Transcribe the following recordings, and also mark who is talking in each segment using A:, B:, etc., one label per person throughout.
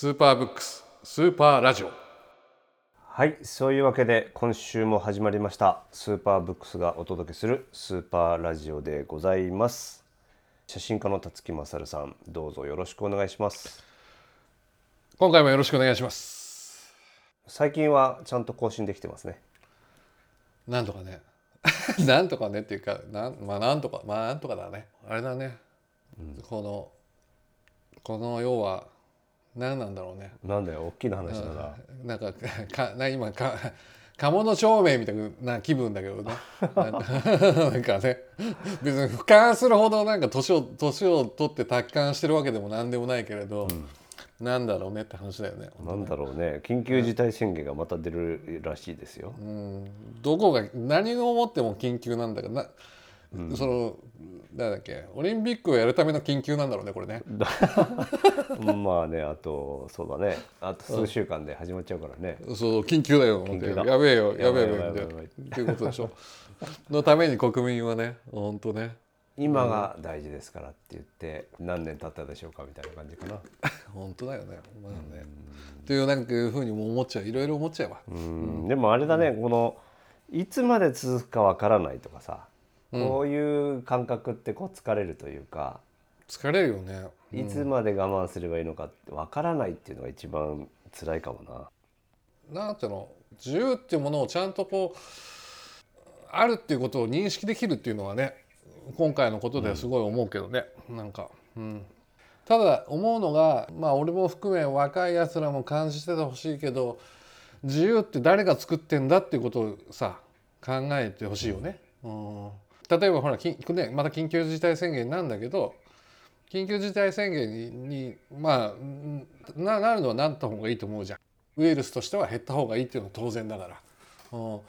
A: スーパーブックススーパーラジオ。
B: はいそういうわけで今週も始まりました。スーパーブックスがお届けするスーパーラジオでございます。写真家の辰木勝さんどうぞよろしくお願いします。
A: 今回もよろしくお願いします。
B: 最近はちゃんと更新できてますね。
A: なんとかね。なんとかねっていうかなんまあなんとかまあなんとかだね。あれだね、このこの要は何なんだろうね。
B: なんだよ大きな話だな、
A: なんかか な今か鴨の長命みたいな気分だけどね。なんか ね。別に俯瞰するほどなんか年を年を取って達観してるわけでも何でもないけれど、なんだろうねって話だよね。
B: なんだろうね。緊急事態宣言がまた出るらしいですよ、
A: どこが何をもっても緊急なんだかな、そのなんだっけオリンピックをやるための緊急なんだろうねこれね。
B: まあねあとそうだね。あと数週間で始まっちゃうからね、
A: そう緊急だよ。
B: 緊急だ。
A: やべえよ。やべえよ。っていうことでしょ。のために国民はね本当ね。
B: 今が大事ですからって言って何年経ったでしょうかみたいな感じかな。
A: 本当だよね。まあね。っていうなんかいうふうにも思っちゃう。いろいろ思っちゃうわ。
B: うん。でもあれだね、このいつまで続くかわからないとかさ、こういう感覚ってこう疲れるというか
A: 疲れるよね。
B: いつまで我慢すればいいのかってわからないっていうのが一番辛いかもな。
A: なんていうの自由っていうものをちゃんとこうあるっていうことを認識できるっていうのはね今回のことではすごい思うけどね、なんか、うん、ただ思うのがまあ俺も含め若いやつらも感じててほしいけど自由って誰が作ってんだっていうことをさ考えてほしいよね。うん、例えばほらき、ね、また緊急事態宣言なんだけど緊急事態宣言ににまあうんななるのはなった方がいいと思うじゃん。ウイルスとしては減った方がいいっていうのは当然だから。うん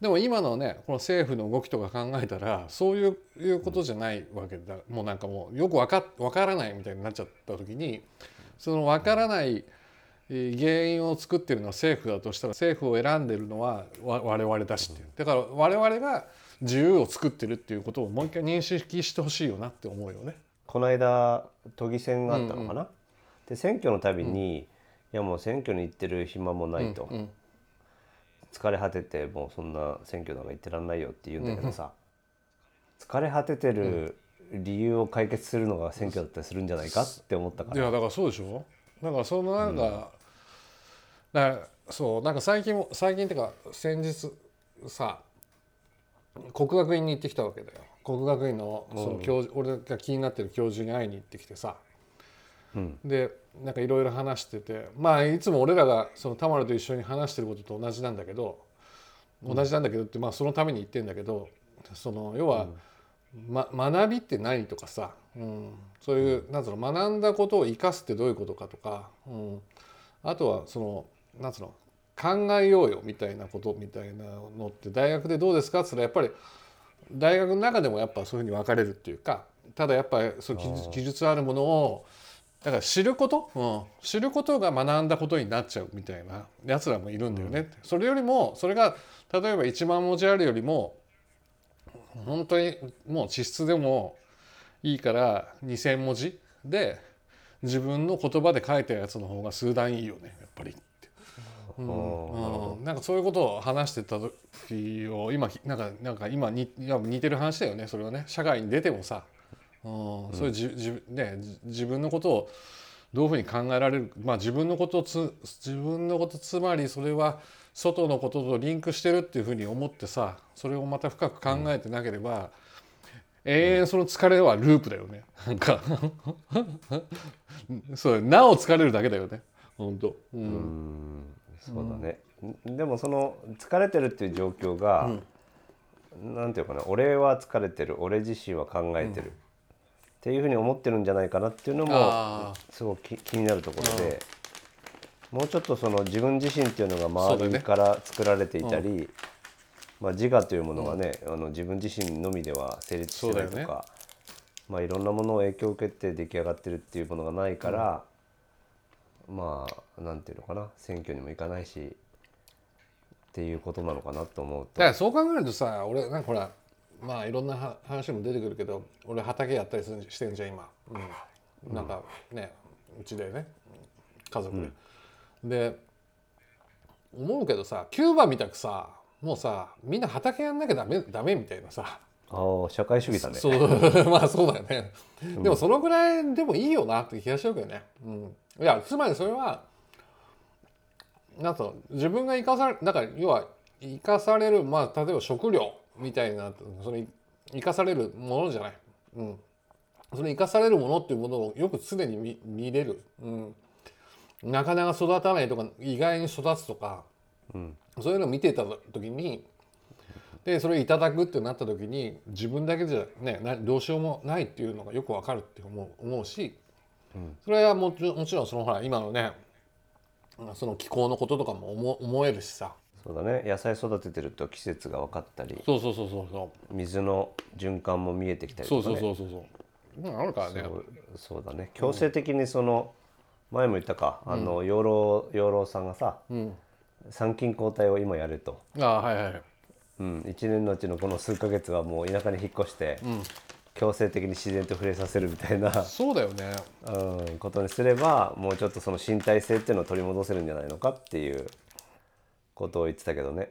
A: でも今のねこの政府の動きとか考えたらそういういうことじゃないわけだもうなんかもうよくわかわからないみたいになっちゃった時にそのわからないえー原因を作ってるのは政府だとしたら政府を選んでるのはわ我々だしっていうだから我々が自由を作ってるっていうことをもう一回認識してほしいよなって思うよね。
B: この間都議選があったのかな、で選挙のたびに、いやもう選挙に行ってる暇もないと、
A: うん
B: 疲れ果ててもうそんな選挙なんか行ってらんないよって言うんだけどさ、疲れ果ててる理由を解決するのが選挙だったりするんじゃないかって思ったから、
A: いやだからそうでしょ？だからそのなんか、だからそうなんか最近も最近っていうか先日さ国学院に行ってきたわけだよ。国学院のその教授、俺が気になってる教授に会いに行ってきてさ、
B: うん。
A: でなんかいろいろ話しててまあいつも俺らがその田丸と一緒に話してることと同じなんだけど同じなんだけどってまあそのために言ってんだけどその要は、ま、学びって何とかさ、うん、そういうなんつうの学んだことを生かすってどういうことかとか、うん、あとはそのなんつうの考えようよみたいなことみたいなのって大学でどうですか？って言ったらやっぱり大学の中でもやっぱそういうふうに分かれるっていうかただやっぱりそう技術あるものをだから知ること、うん、知ることが学んだことになっちゃうみたいなやつらもいるんだよね、それよりもそれが例えば1万文字あるよりも本当にもう地質でもいいから2,000文字で自分の言葉で書いたやつの方が数段いいよねやっぱり。うん。うん、なんかそういうことを話してた時を今なんかなんか今に似てる話だよねそれはね。社会に出てもさ、うん、そういうじじねじ自分のことをどういうふうに考えられるまあ自分のことつ自分のことつまりそれは外のこととリンクしてるっていうふうに思ってさそれをまた深く考えてなければ、永遠その疲れはループだよね。なんか。そうなお疲れるだけだよね。本当、うん。
B: うんそうだね、でもその疲れてるっていう状況が、なんていうかな俺は疲れてる俺自身は考えてる、っていうふうに思ってるんじゃないかなっていうのも
A: あ
B: すごく気気になるところで、もうちょっとその自分自身っていうのが周りから作られていたり、まあ、自我というものがね、あの自分自身のみでは成立してないとか、まあ、いろんなものを影響を受けて出来上がってるっていうものがないから、まあなんていうのかな選挙にも行かないしっていうことなのかなと思うと。
A: だからそう考えるとさ俺なんかほらまあいろんなは話も出てくるけど俺畑やったりするしてんじゃん今、うん、なんかねうちでね家族で。で思うけどさキューバみたくさもうさみんな畑やんなきゃダメダメみたいなさ
B: ああ社会主義だね。
A: そう まあそうだよね、でもそのぐらいでもいいよなって気がしちゃうけどね、うん、いやつまりそれはなんと自分が生かされだから要は生かされるまあ例えば食料みたいなその生かされるものじゃない、うん、その生かされるものっていうものをよく常に見見れる、うん、なかなか育たないとか意外に育つとか、
B: うん。
A: そういうのを見てた時にでそれをいただくってなった時に自分だけじゃねなどうしようもないっていうのがよくわかるって思う思うし、それはもちもちろんそのほら今のねその気候のこととかも思思えるしさ。
B: そうだね。野菜育ててると季節が分かったり
A: そうそうそうそうそ
B: 水の循環も見えてきた
A: うそ
B: りとか、ね、
A: うそうそうそうそう。うんあるからね。
B: そうそうだね。強制的にその、前も言ったかあの養老養老さんがさ
A: うん。
B: 参勤交代を今やれと、
A: ああはいはい
B: うん、1年のうちのこの数ヶ月はもう田舎に引っ越して、強制的に自然と触れさせるみたいな、
A: そうだよね。
B: うん、ことにすればもうちょっとその身体性っていうのを取り戻せるんじゃないのかっていうことを言ってたけどね、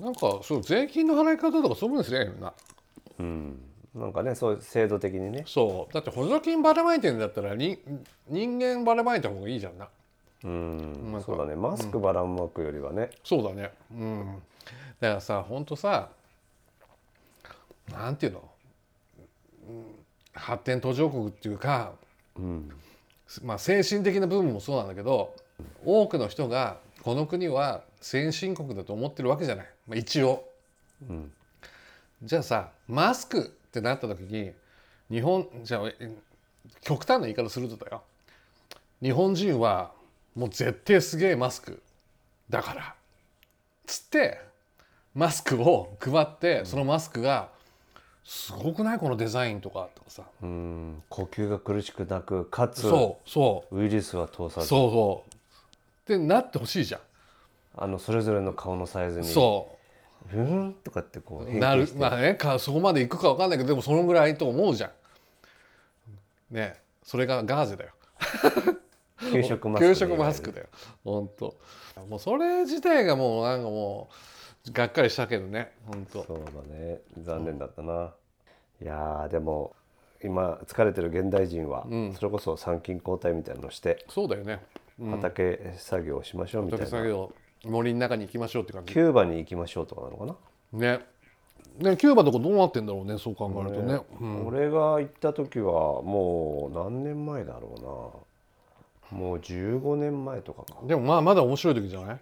A: なんかそう税金の払い方とかそういうふうにすりゃいいのにな。
B: うん、なんかねそういう制度的にね、
A: そう。だって補助金ばらまいてんだったらに人間ばらまいた方がいいじゃんな。
B: うん。そうだね。マスクばらまくよりはね、
A: そうだね。うんだからさほんとさなんていうの、うん発展途上国っていうか、まあ精神的な部分もそうなんだけど多くの人がこの国は先進国だと思ってるわけじゃない、まあ、一応。
B: ん。
A: じゃあさマスクってなった時に日本じゃあえ極端な言い方するとだよ。日本人はもう絶対すげえマスクだから。つってマスクを配ってそのマスクがすごくない？このデザインとかとかさ。
B: うん、呼吸が苦しくなくかつ
A: そうそう。
B: ウイルスは通さず。
A: そうそう。ってなってほしいじゃん。
B: あのそれぞれの顔のサイズに。
A: そ
B: ふーんとかってこう
A: うなる。まあねかそこまでいくか分かんないけどでもそのぐらいと思うじゃん。ねそれがガーゼだよ。
B: 給食マスク
A: 給食マスクだよ。本当もうそれ自体がもうなんかもうがっかりしたけどね本当。
B: そうだね。残念だったな、いやーでも今疲れてる現代人は、それこそ参勤交代みたいなのをして
A: そうだよね。
B: 畑作業をしましょうみたいな、
A: 畑作業森の中に行きましょうって感じ。
B: キューバに行きましょうとかなのかな、
A: ね。ねキューバとかどうなってんだろうねそう考えるとね。うん。
B: 俺が行った時はもう何年前だろうな。もう15年前とかか。
A: でもまあまだ面白い時じゃない？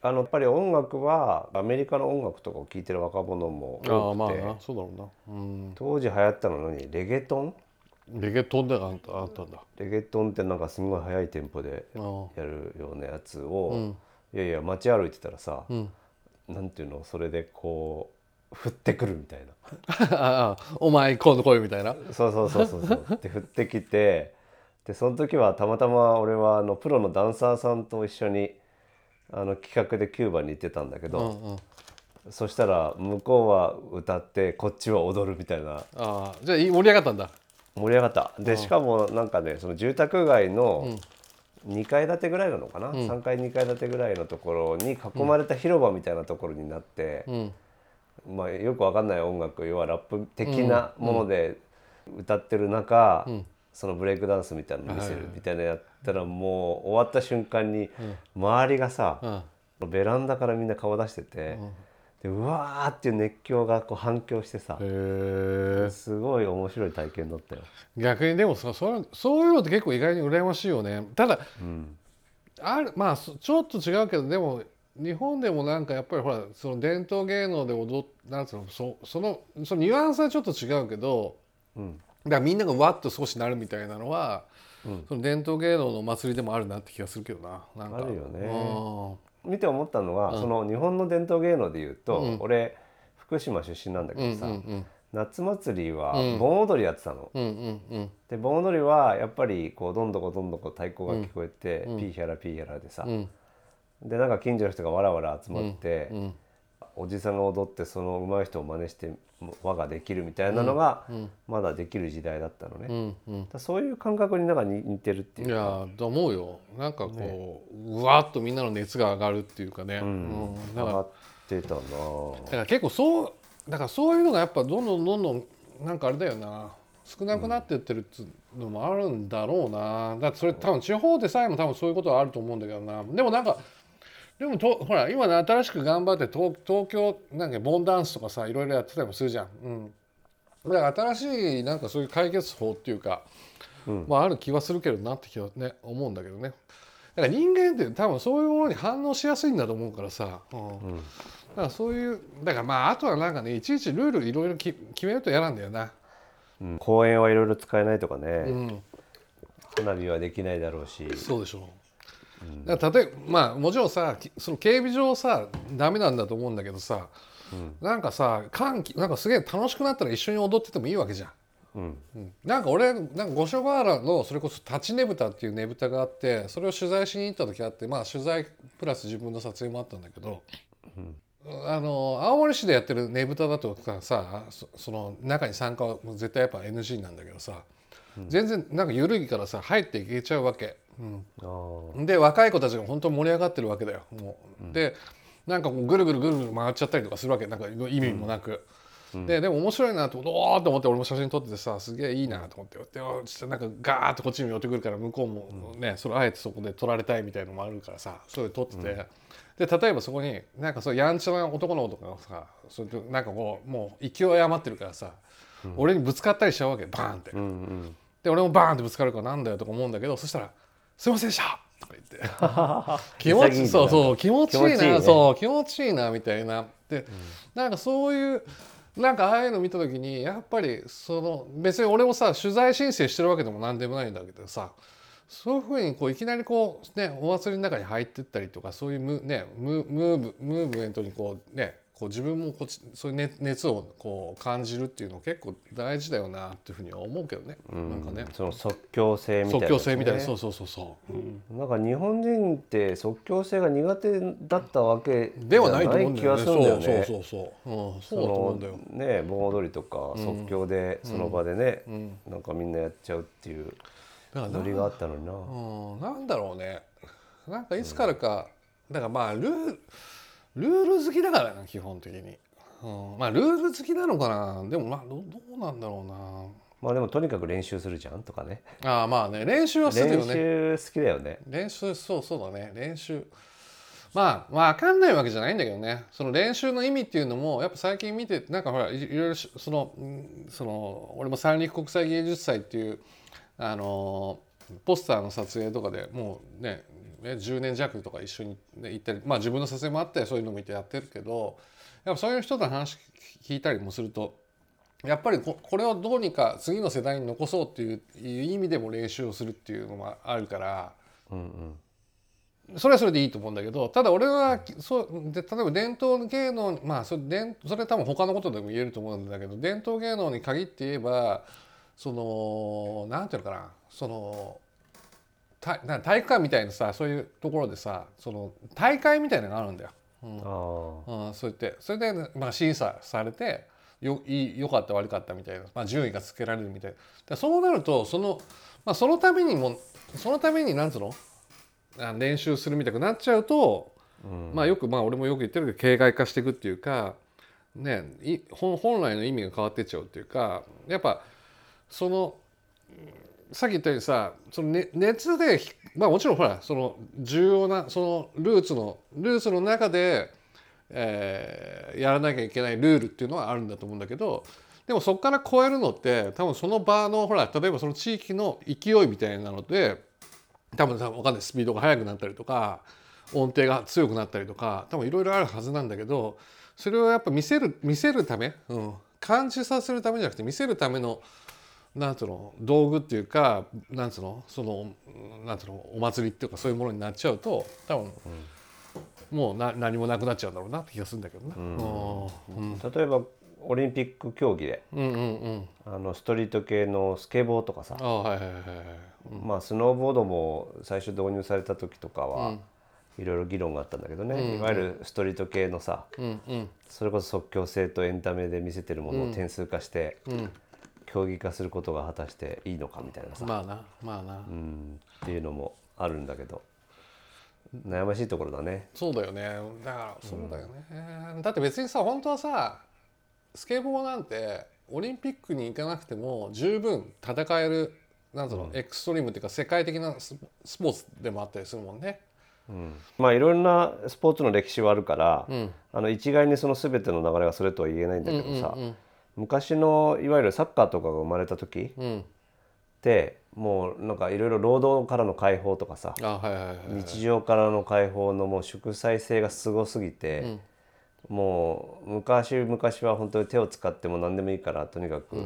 B: あのやっぱり音楽はアメリカの音楽とかを聴いてる若者も多くて、
A: まあなそうだろうな。うん。
B: 当時流行ったのにレゲトン？
A: レゲトンでがあったんだ。
B: レゲトンってなんかすごい速いテンポでやるようなやつを、いやいや街歩いてたらさ、なんていうのそれでこう降ってくるみたいな。
A: ああお前今度来いみたいな。
B: そうそうそうそうそう。で降ってきてでその時はたまたま俺はあのプロのダンサーさんと一緒にあの企画でキューバに行ってたんだけど、
A: うんうん。
B: そしたら向こうは歌ってこっちは踊るみたいな。
A: ああ。じゃあ盛り上がったんだ。
B: 盛り上がった。でしかもなんかねその住宅街の2階建てぐらいなのかな、3階2階建てぐらいのところに囲まれた広場みたいなところになって、
A: うん。
B: まあ、よくわかんない音楽要はラップ的なもので歌ってる中、そのブレイクダンスみたいなの見せるみたいなやったらもう終わった瞬間に周りがさ、
A: うん。
B: ベランダからみんな顔出してて、でうわーっていう熱狂がこう反響してさすごい面白い体験だったよ。
A: 逆にでもさそそういうのって結構意外に羨ましいよね。ただ
B: うん。
A: あるまあそちょっと違うけどでも日本でもなんかやっぱりほらその伝統芸能で踊っなんつうのそそのそのニュアンスはちょっと違うけど
B: うん
A: だからみんながわっと少しなるみたいなのは、その伝統芸能のお祭りでもあるなって気がするけどな。なんか。
B: あるよね。
A: うん。
B: 見て思ったのは、その日本の伝統芸能でいうと、俺福島出身なんだけどさ、
A: うんうん
B: 夏祭りは盆踊りやってたの。
A: うんうんうん。
B: で盆踊りはやっぱりこうどんどこどんどこ太鼓が聞こえて、ピーヒャラピーヒャラでさ、
A: うん。
B: でなんか近所の人がわらわら集まって、
A: ん。
B: おじさんが踊ってその上手い人を真似して輪ができるみたいなのがまだできる時代だったのね、
A: うんうん。
B: だそういう感覚になんか似似てるっていか。
A: いうやと思うよ。なんかこう、うわっとみんなの熱が上がるっていうかね、うん。だから
B: 上がってたな。
A: だから結構そうだからそういうのがやっぱどんどんどんどんなんかあれだよな。少なくなってってるっていうのもあるんだろうな。だってそれ多分地方でさえも多分そういうことはあると思うんだけどな。でもなんかでもとほら今ね新しく頑張って東東京なんかボンダンスとかさいろいろやってたりもするじゃん。うん、だから新しいなんかそういう解決法っていうか、まあある気はするけどなって気はね思うんだけどね。だから人間って多分そういうものに反応しやすいんだと思うからさ、うん。だからそういうだからまああとはなんかねいちいちルールいろいろき決めると嫌なんだよな。
B: うん。公園はいろいろ使えないとかね、
A: うん、
B: 花火はできないだろうし。
A: そうでしょう。例えばまあもちろんさきその警備上さダメなんだと思うんだけどさ、なんかさ歓喜なんかすげえ楽しくなったら一緒に踊っててもいいわけじゃん。
B: うん。
A: うん。なんか俺なんか五所川原のそれこそ立ちねぶたっていうねぶたがあってそれを取材しに行った時あってまあ取材プラス自分の撮影もあったんだけど、あの青森市でやってるねぶただとかさそその中に参加は絶対やっぱ NG なんだけどさ、全然なんか緩いからさ入っていけちゃうわけ。うん。で若い子たちが本当に盛り上がってるわけだよ。もう、でなんかこうぐるぐるぐるぐる回っちゃったりとかするわけ。なんか意味もなく、ででも面白いなと思っておーっと思って俺も写真撮っててさすげえいいなと思ってでなんかガーッとこっちに寄ってくるから向こうもね、それあえてそこで撮られたいみたいのもあるからさそれ撮ってて、で例えばそこになんかそうやんちゃな男の子とかがさそれとなんかこうもう勢い余ってるからさ、俺にぶつかったりしちゃうわけバーンって。
B: うんうん。
A: で俺もバーンってぶつかるからなんだよとか思うんだけどそしたら「すいませんでした!」とか言って。気持ちそうそう気持ちいいな。
B: 気持ちいいね。
A: そう気持ちいいなみたいな。で、なんかそういうなんかああいうの見た時にやっぱりその別に俺もさ取材申請してるわけでも何でもないんだけどさそういうふうにこういきなりこうねお祭りの中に入ってったりとかそういうム,、ね、ムムーブムーブメントにこうねこう自分もこっちそういう熱熱をこう感じるっていうの結構大事だよなっていうふうには思うけどね、なんかね。
B: その即興性みたいな、
A: 即興性みたいな。そうそうそうそう、う。ん。
B: なんか日本人って即興性が苦手だったわけ
A: ではないと思うんだ
B: 気が
A: よね
B: するんだよね。
A: そうそうそう。そう、うん、そうだと思うんだよ。
B: ね盆踊りとか即興でその場でね、なんかみんなやっちゃうっていうノリがあったのにな。
A: うん、なんだろうね。なんかいつからか、だからまあルールルール好きだからな基本的に、うん、まあルール好きなのかな。でもまあどどうなんだろ
B: まあでもとにかく練習するじゃんとかね。
A: うなああまあね。練習はするよ
B: 練
A: ね
B: 習好きだよね。
A: 練習そうそうだね。練習。まあまあ分かんないわけじゃないんだけどね。その練習の意味っていうのもやっぱ最近見てなんかほらいいろいろしそのうんその俺も三陸国際芸術祭っていうあのポスターの撮影とかでもうねね10年弱とか一緒に、ね、行ったりまあ自分の撮影もあってそういうのもいてやってるけどやっぱそういう人の話聞いたりもするとやっぱりここれをどうにか次の世代に残そうっていう意味でも練習をするっていうのもあるから。
B: うんうん。
A: それはそれでいいと思うんだけどただ俺はそうで例えば伝統芸能まあそれ伝それは多分他のことでも言えると思うんだけど伝統芸能に限って言えばそのなんていうのかなその体育館みたいなさそういうところでさその大会みたいなのがあるんだよ。うん。
B: あ
A: うん、そうやって。それで、まあ、審査されてよいい良かった悪かったみたいな、まあ、順位がつけられるみたいな。でそうなるとその,、まあ、そのためにもそのためになんつうの？あ練習するみたくなっちゃうと、まあよくまあ俺もよく言ってるけど形骸化していくっていうか、ね、い本本来の意味が変わってっちゃうっていうかやっぱそのさっき言ったようにさその、ね、熱でまあもちろんほらその重要なそのルーツのルーツの中で、えーやらなきゃいけないルールっていうのはあるんだと思うんだけどでもそこから超えるのって多分その場のほら例えばその地域の勢いみたいなので多分多分分かんないスピードが速くなったりとか音程が強くなったりとか多分いろいろあるはずなんだけどそれをやっぱ見せる見せるため、うん、感じさせるためじゃなくて見せるためのなんつうの道具っていうかなんつうのそのなんつうのお祭りっていうかそういうものになっちゃうと多分、もうな何もなくなっちゃうんだろうなって気がするんだけどな。うん。
B: 例えばオリンピック競技で
A: うんうんうん。
B: あのストリート系のスケボーとかさまあスノーボードも最初導入された時とかは、いろいろ議論があったんだけどね、
A: うん
B: いわゆるストリート系のさ
A: うんうん。
B: それこそ即興性とエンタメで見せてるものを点数化して、
A: うん
B: 競技化することが果たしていいのかみたいなさ、
A: まあなまあな、
B: うん、っていうのもあるんだけど。悩ましいところだね。
A: そうだよね。だからそうだよね、だって別にさ本当はさスケボーなんてオリンピックに行かなくても十分戦えるなんつうの、エクストリームっていうか世界的なススポーツでもあったりするもんね。
B: うん、まあいろんなスポーツの歴史はあるから、
A: うん。
B: あの一概にその全ての流れがそれとは言えないんだけどさ、
A: うん
B: 昔のいわゆるサッカーとかが生まれた時
A: うん。うん
B: ってもうなんかいろいろ労働からの解放とかさ日常からの解放のもう祝祭性がすごすぎて、もう昔々は本当に手を使っても何でもいいからとにかく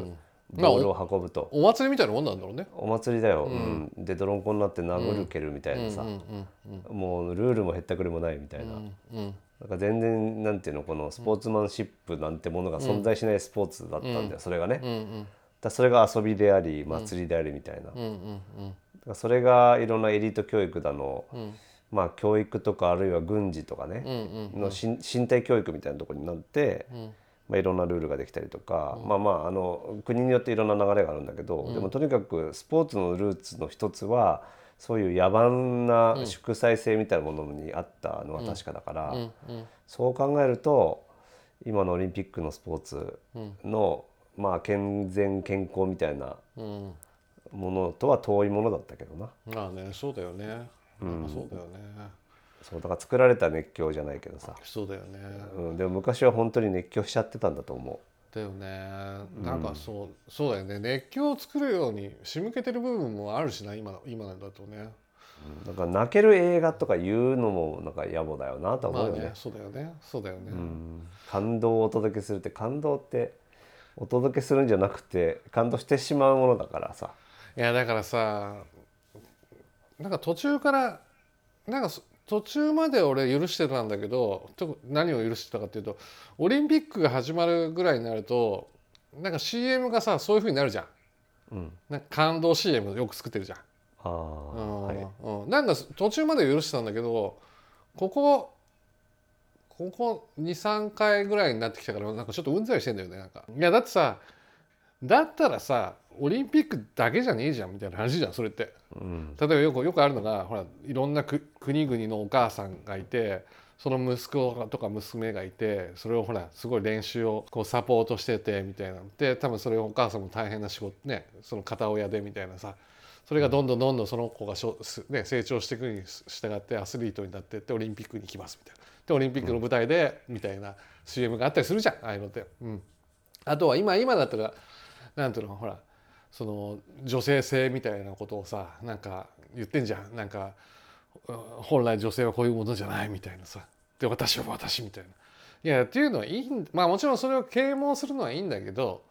A: まあ
B: ボールを運ぶと、
A: お祭りみたいなもんなんだろうね。
B: お祭りだよ、うん。で泥んこになって殴る蹴るみたいなさ、
A: うん。うん。
B: もうルールもへったくれもないみたいな。
A: うん。うん
B: なんか全然なんていうのこのスポーツマンシップなんてものが存在しないスポーツだったんだよ、それがね。
A: うんうん。
B: らそれが遊びであり祭りでありみたいな。だか
A: うんうん
B: らそれがいろんなエリート教育だの、
A: ん。
B: まあ教育とかあるいは軍事とかね、
A: うんうん
B: の身身体教育みたいなところになって、まあ、いろんなルールができたりとか、まあまああの国によっていろんな流れがあるんだけど、でもとにかくスポーツのルーツの一つはそういう野蛮な祝祭性みたいなものにあったのは確かだから、
A: うんうん。
B: そう考えると今のオリンピックのスポーツの、まあ健全健康みたいな
A: うん。
B: ものとは遠いものだったけどな。
A: まあねそうだよね。まあそうだよね。
B: そうだから作られた熱狂じゃないけどさ、
A: そうだよね。
B: うん、でも昔は本当に熱狂しちゃってたんだと思
A: だよね。なんかそうそうだよね。熱狂を作るように仕向けてる部分もあるしな今の今のだとね。
B: うだから泣ける映画とか言うのもなんか野暮だよなと
A: まあ
B: 思うよね,、
A: ねそうだよねそうだよね。
B: うん、感動をお届けするって感動ってお届けするんじゃなくて感動してしまうものだからさ
A: いやだからさなんか途中からなんかそ途中まで俺許してたんだけどと何を許してたかっていうとオリンピックが始まるぐらいになるとなんか CM がさそういう風になるじゃん。
B: うん。
A: なんか感動 CM よく作ってるじゃん。
B: ああ、
A: うん。
B: はい。
A: うん、なんか途中まで許してたんだけどここここ23回ぐらいになってきたからなんかちょっとうんざりしてんだよねなんか。いやだってさだったらさオリンピックだけじゃねえじゃんみたいな話じゃんそれって。
B: うん
A: 例えばよくよくあるのがほらいろんなく国々のお母さんがいてその息子とか娘がいてそれをほらすごい練習をこうサポートしててみたいな。で多分それお母さんも大変な仕事ねその片親でみたいなさ。それがどんどんどんどんその子がしょ、すね、成長していくに従ってアスリートになってってオリンピックに行きますみたいな。でオリンピックの舞台でみたいな CM があったりするじゃんああいうのって。うん、あとは今今だったらなんていうのほらその女性性みたいなことをさなんか言ってんじゃん。なんかうん本来女性はこういうものじゃないみたいなさ。で私は私みたいな。いやっていうのはいいんまあもちろんそれを啓蒙するのはいいんだけど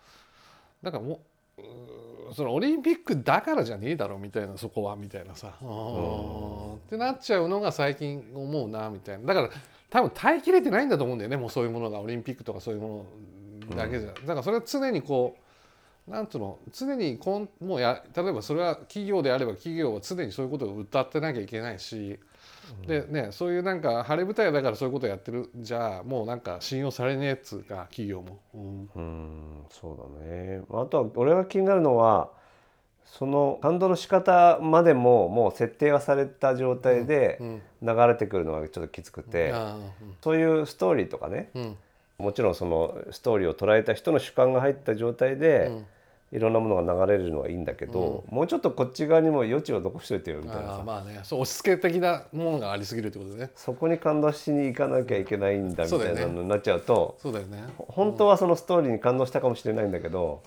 A: なんかもうそのオリンピックだからじゃねえだろみたいなそこはみたいなさ。ってなっちゃうのが最近思うなみたいな。だから多分耐えきれてないんだと思うんだよね。もうそういうものがオリンピックとかそういうものだけじゃ、だからそれは常にこうなんつうの常にこんもうや例えばそれは企業であれば企業は常にそういうことを歌ってなきゃいけないし、でねそういうなんか晴れ舞台だからそういうことやってるじゃあもうなんか信用されねえっつうか企業も。うん。
B: うんそうだね。あとは俺が気になるのはその感動の仕方までももう設定はされた状態で
A: うん
B: 流れてくるのがちょっときつくて、
A: あ
B: そういうストーリーとかねもちろんそのストーリーを捉えた人の主観が入った状態で、いろんなものが流れるのはいいんだけど、もうちょっとこっち側にも余地を残しといてよみたいな
A: まあねそう押し付け的なものがありすぎるってことね。
B: そこに感動しに行かなきゃいけないんだみたいなのになっちゃうと
A: そうだよね。
B: 本当はそのストーリーに感動したかもしれないんだけど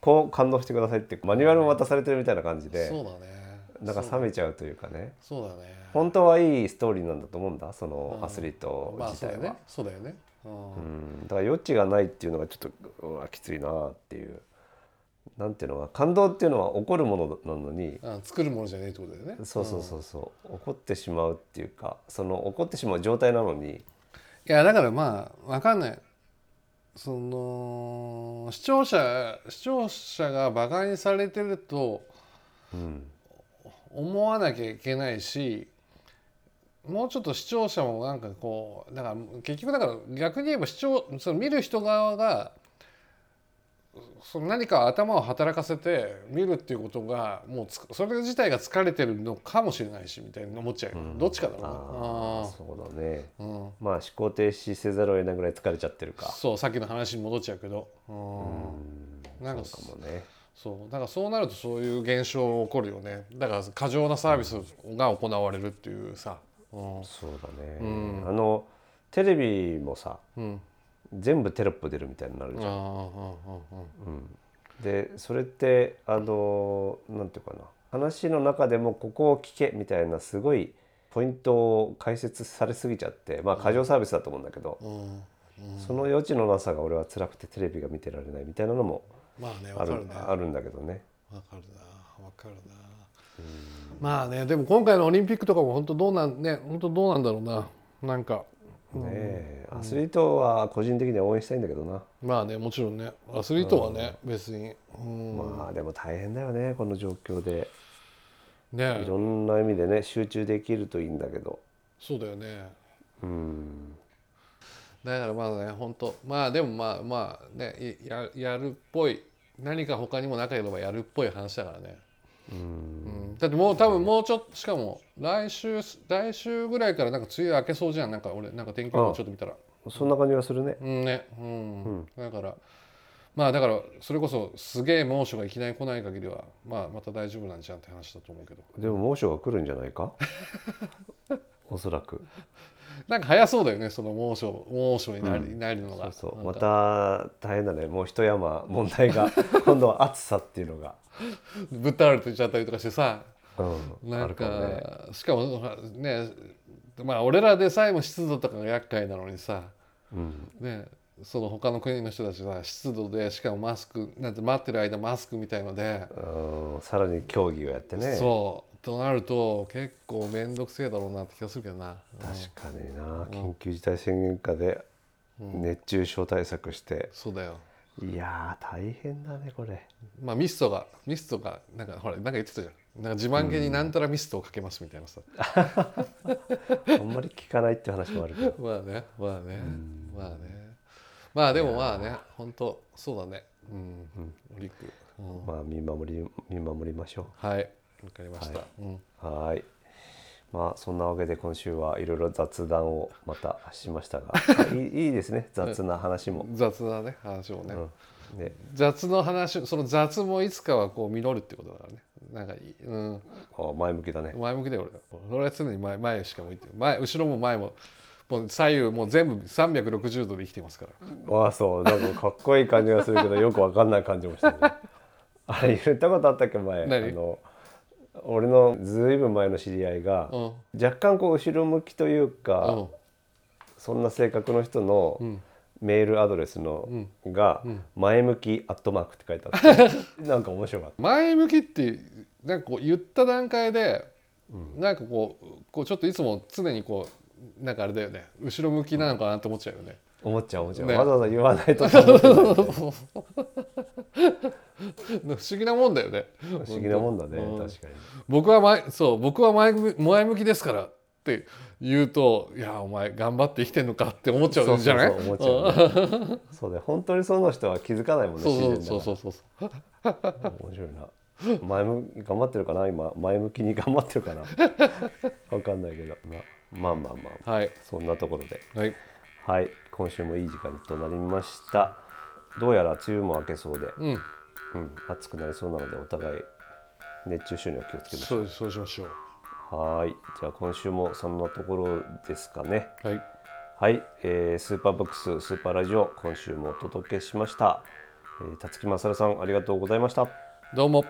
B: こう感動してくださいってマニュアルも渡されてるみたいな感じで
A: そうだね。
B: なんか冷めちゃうというかね。
A: そう。だね。
B: 本当はいいストーリーなんだと思うんだそのアスリート
A: まあ
B: 自体は。
A: そうだよね。そうだよねうん。
B: うん。だから余地がないっていうのがちょっとうわきついなっていう。なんていうのは感動っていうのは起こるものなのに
A: あ作るものじゃねえってことだよね。
B: そうそうそうそう。起こってしまうっていうかその起こってしまう状態なのに。
A: いやだからまあわかんない。その視聴者視聴者がバカにされてると
B: うん。
A: 思わなきゃいけないしもうちょっと視聴者もなんかこうだから結局だから逆に言えば視聴その見る人側がその何か頭を働かせて見るっていうことがもうつそれ自体が疲れてるのかもしれないしみたいに思っちゃうよ、
B: うん。
A: どっちかだろう。な
B: あそうだね。
A: ー、うん、
B: まあ思考停止せざるを得ないぐらい疲れちゃってるか。
A: そうさっきの話に戻っちゃうけど、うん。
B: うん。
A: なんか
B: そうかもね。
A: そう。だからそうなるとそういう現象起こるよね。だから過剰なサービスが行われるっていうさ、うん
B: そうだね、
A: うん。
B: あのテレビもさ
A: うん、
B: 全部テロップ出るみたいになるじゃん、でそれってあのなんていうかな。話の中でもここを聞けみたいなすごいポイントを解説されすぎちゃってまあ過剰サービスだと思うんだけど、その余地のなさが俺は辛くてテレビが見てられないみたいなのも
A: まあね
B: ある
A: わかるね。
B: あるんだけどね。
A: わかるなわかるなまあねでも今回のオリンピックとかも本当どうなんね本当どうなんだろうな。なんか
B: ねえアスリートは個人的には応援したいんだけどな、
A: まあねもちろんね。アスリートはね別に。うん。
B: まあでも大変だよねこの状況で。
A: ね
B: いろんな意味でね集中できるといいんだけど。
A: そうだよね。
B: うん。
A: だからまあね本当。まあでもまあまあねいややるっぽい。何か他にもなければやるっぽい話だからね、
B: うん。
A: うん、だってもう多分もうちょっとしかも来週来週ぐらいからなんか梅雨明けそうじゃん。なんか俺なんか天気予報ちょっと見たら。
B: そんな感じがするね。
A: うんね。うん、だからまあだからそれこそすげえ猛暑がいきなり来ない限りはまあまた大丈夫なんじゃんって話だと思うけど。
B: でも猛暑が来るんじゃないか？おそらく
A: なんか早そうだよねその猛暑猛暑になり,、なるのが。
B: そうそう。また大変だね。もう一山問題が 今度は暑さっていうのが、
A: ぶっ倒れてちゃったりとかしてさ。
B: うん、
A: なんか
B: ね。
A: しかもねまあ俺らでさえも湿度とかが厄介なのにさ。
B: うん。
A: ねその他の国の人たちは湿度でしかもマスクなんて待ってる間マスクみたいので、
B: うんさらに競技をやってね。
A: そうとなると結構面倒くせえだろうなって気がするけどな、
B: 確かにな。緊急事態宣言下で熱中症対策して、
A: そうだよ。
B: いやー大変だねこれ。
A: まあミストがミストがなんかほらなんか言ってたじゃん。なんか自慢げになんたらミストをかけますみたいなさ、
B: あんまり聞かないって話もあるけど。
A: まあねまあね。まあね。まあでもまあね本当そうだね。うん、おりく、うん、
B: まあ見守り見守りましょ
A: はいわかりました、
B: はい。まあそんなわけで今週はいろいろ雑談をまたしましたが。あいいですね。雑な話も、
A: 雑なね話をね、
B: うん、で
A: 雑の話その雑もいつかはこう実るってことだからね。なんかいい、うん、
B: あ前向きだね。
A: 前向きだよ俺。俺は常に前前しか向いてる前後ろも前ももう左右もう全部360度で生きてますから。
B: ああそう。なんかかっこいい感じがするけどよくわかんない感じもしてね あれ言ったことあったっけ前。あ
A: 何
B: の俺のずいぶん前の知り合いが、
A: うん。
B: 若干こう後ろ向きというか、
A: うん。
B: そんな性格の人の
A: ん。
B: メールアドレスの、が「前向きアットマーク」って書いてあって なんか面白かった。
A: 前向きってなんかこう言った段階で、なんかこうこうちょっといつも常にこうなんかあれだよね。後ろ向きなのかなって思っちゃうよね。
B: 思っちゃう思っちゃう、
A: ね。
B: わざわざ言わないとと思って
A: 不思議なもんだよね。
B: 不思議なもんだね
A: うん。
B: 確かに。
A: 僕は前そう僕は前向き前向きですからって言うといやお前頑張って生きてんのかって思っちゃ
B: そううん
A: じゃない？
B: そうそう思っちゃうね。そうだよ本当にその人は気づかないもんね
A: そうそうそうそう
B: 面白いな。前向き頑張ってるかな今前向きに頑張ってるかな？わかんないけど。まあまあまあまあ。
A: はい。
B: そんなところで。
A: はい。
B: はい。今週もいい時間となりました。どうやら梅雨も明けそうで、
A: うん
B: うん、暑くなりそうなのでお互い熱中症には気をつけましょ
A: そうそうしましょう
B: う。はい。じゃあ今週もそんなところですかね。
A: はい。
B: はい、えースーパーボックススーパーラジオ今週もお届けしました、えー、辰木勝さんありがとうございました。
A: どうも